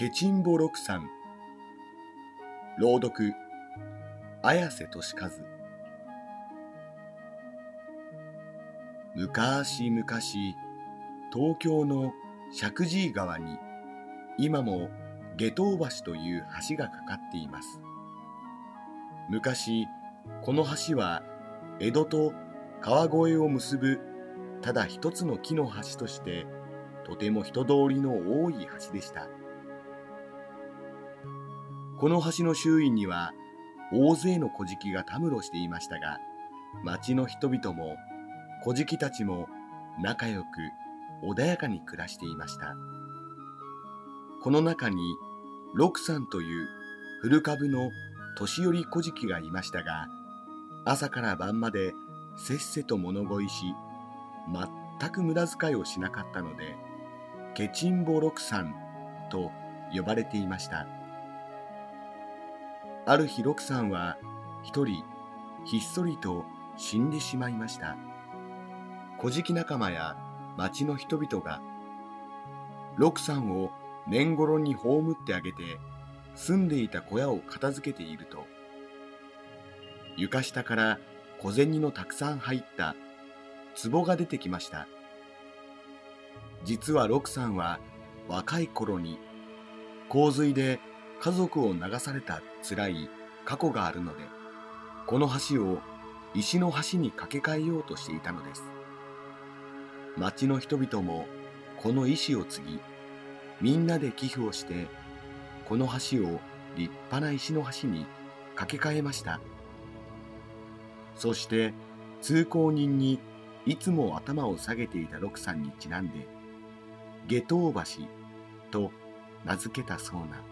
ケチンボ六さん朗読。綾瀬俊和。昔々東京の石神井川に今も下東橋という橋がかかっています。昔この橋は江戸と川越を結ぶただ一つの木の橋としてとても人通りの多い橋でした。この橋の周囲には大勢の小敷がたむろしていましたが町の人々も小敷たちも仲良く穏やかに暮らしていました。この中に六さんという古株の年寄り小敷がいましたが朝から晩までせっせと物乞いし全く無駄遣いをしなかったのでケチンボ六さんと呼ばれていました。ある日六さんは一人ひっそりと死んでしまいました。小敷仲間や町の人々が六さんを年頃に葬ってあげて住んでいた小屋を片付けていると床下から小銭のたくさん入った壺が出てきました。実は六さんは若い頃に洪水で家族を流された辛い過去があるのでこの橋を石の橋に架け替えようとしていたのです。町の人々もこの意志を継ぎみんなで寄付をしてこの橋を立派な石の橋に架け替えました。そして通行人にいつも頭を下げていた六さんにちなんで下等橋と名付けたそうな。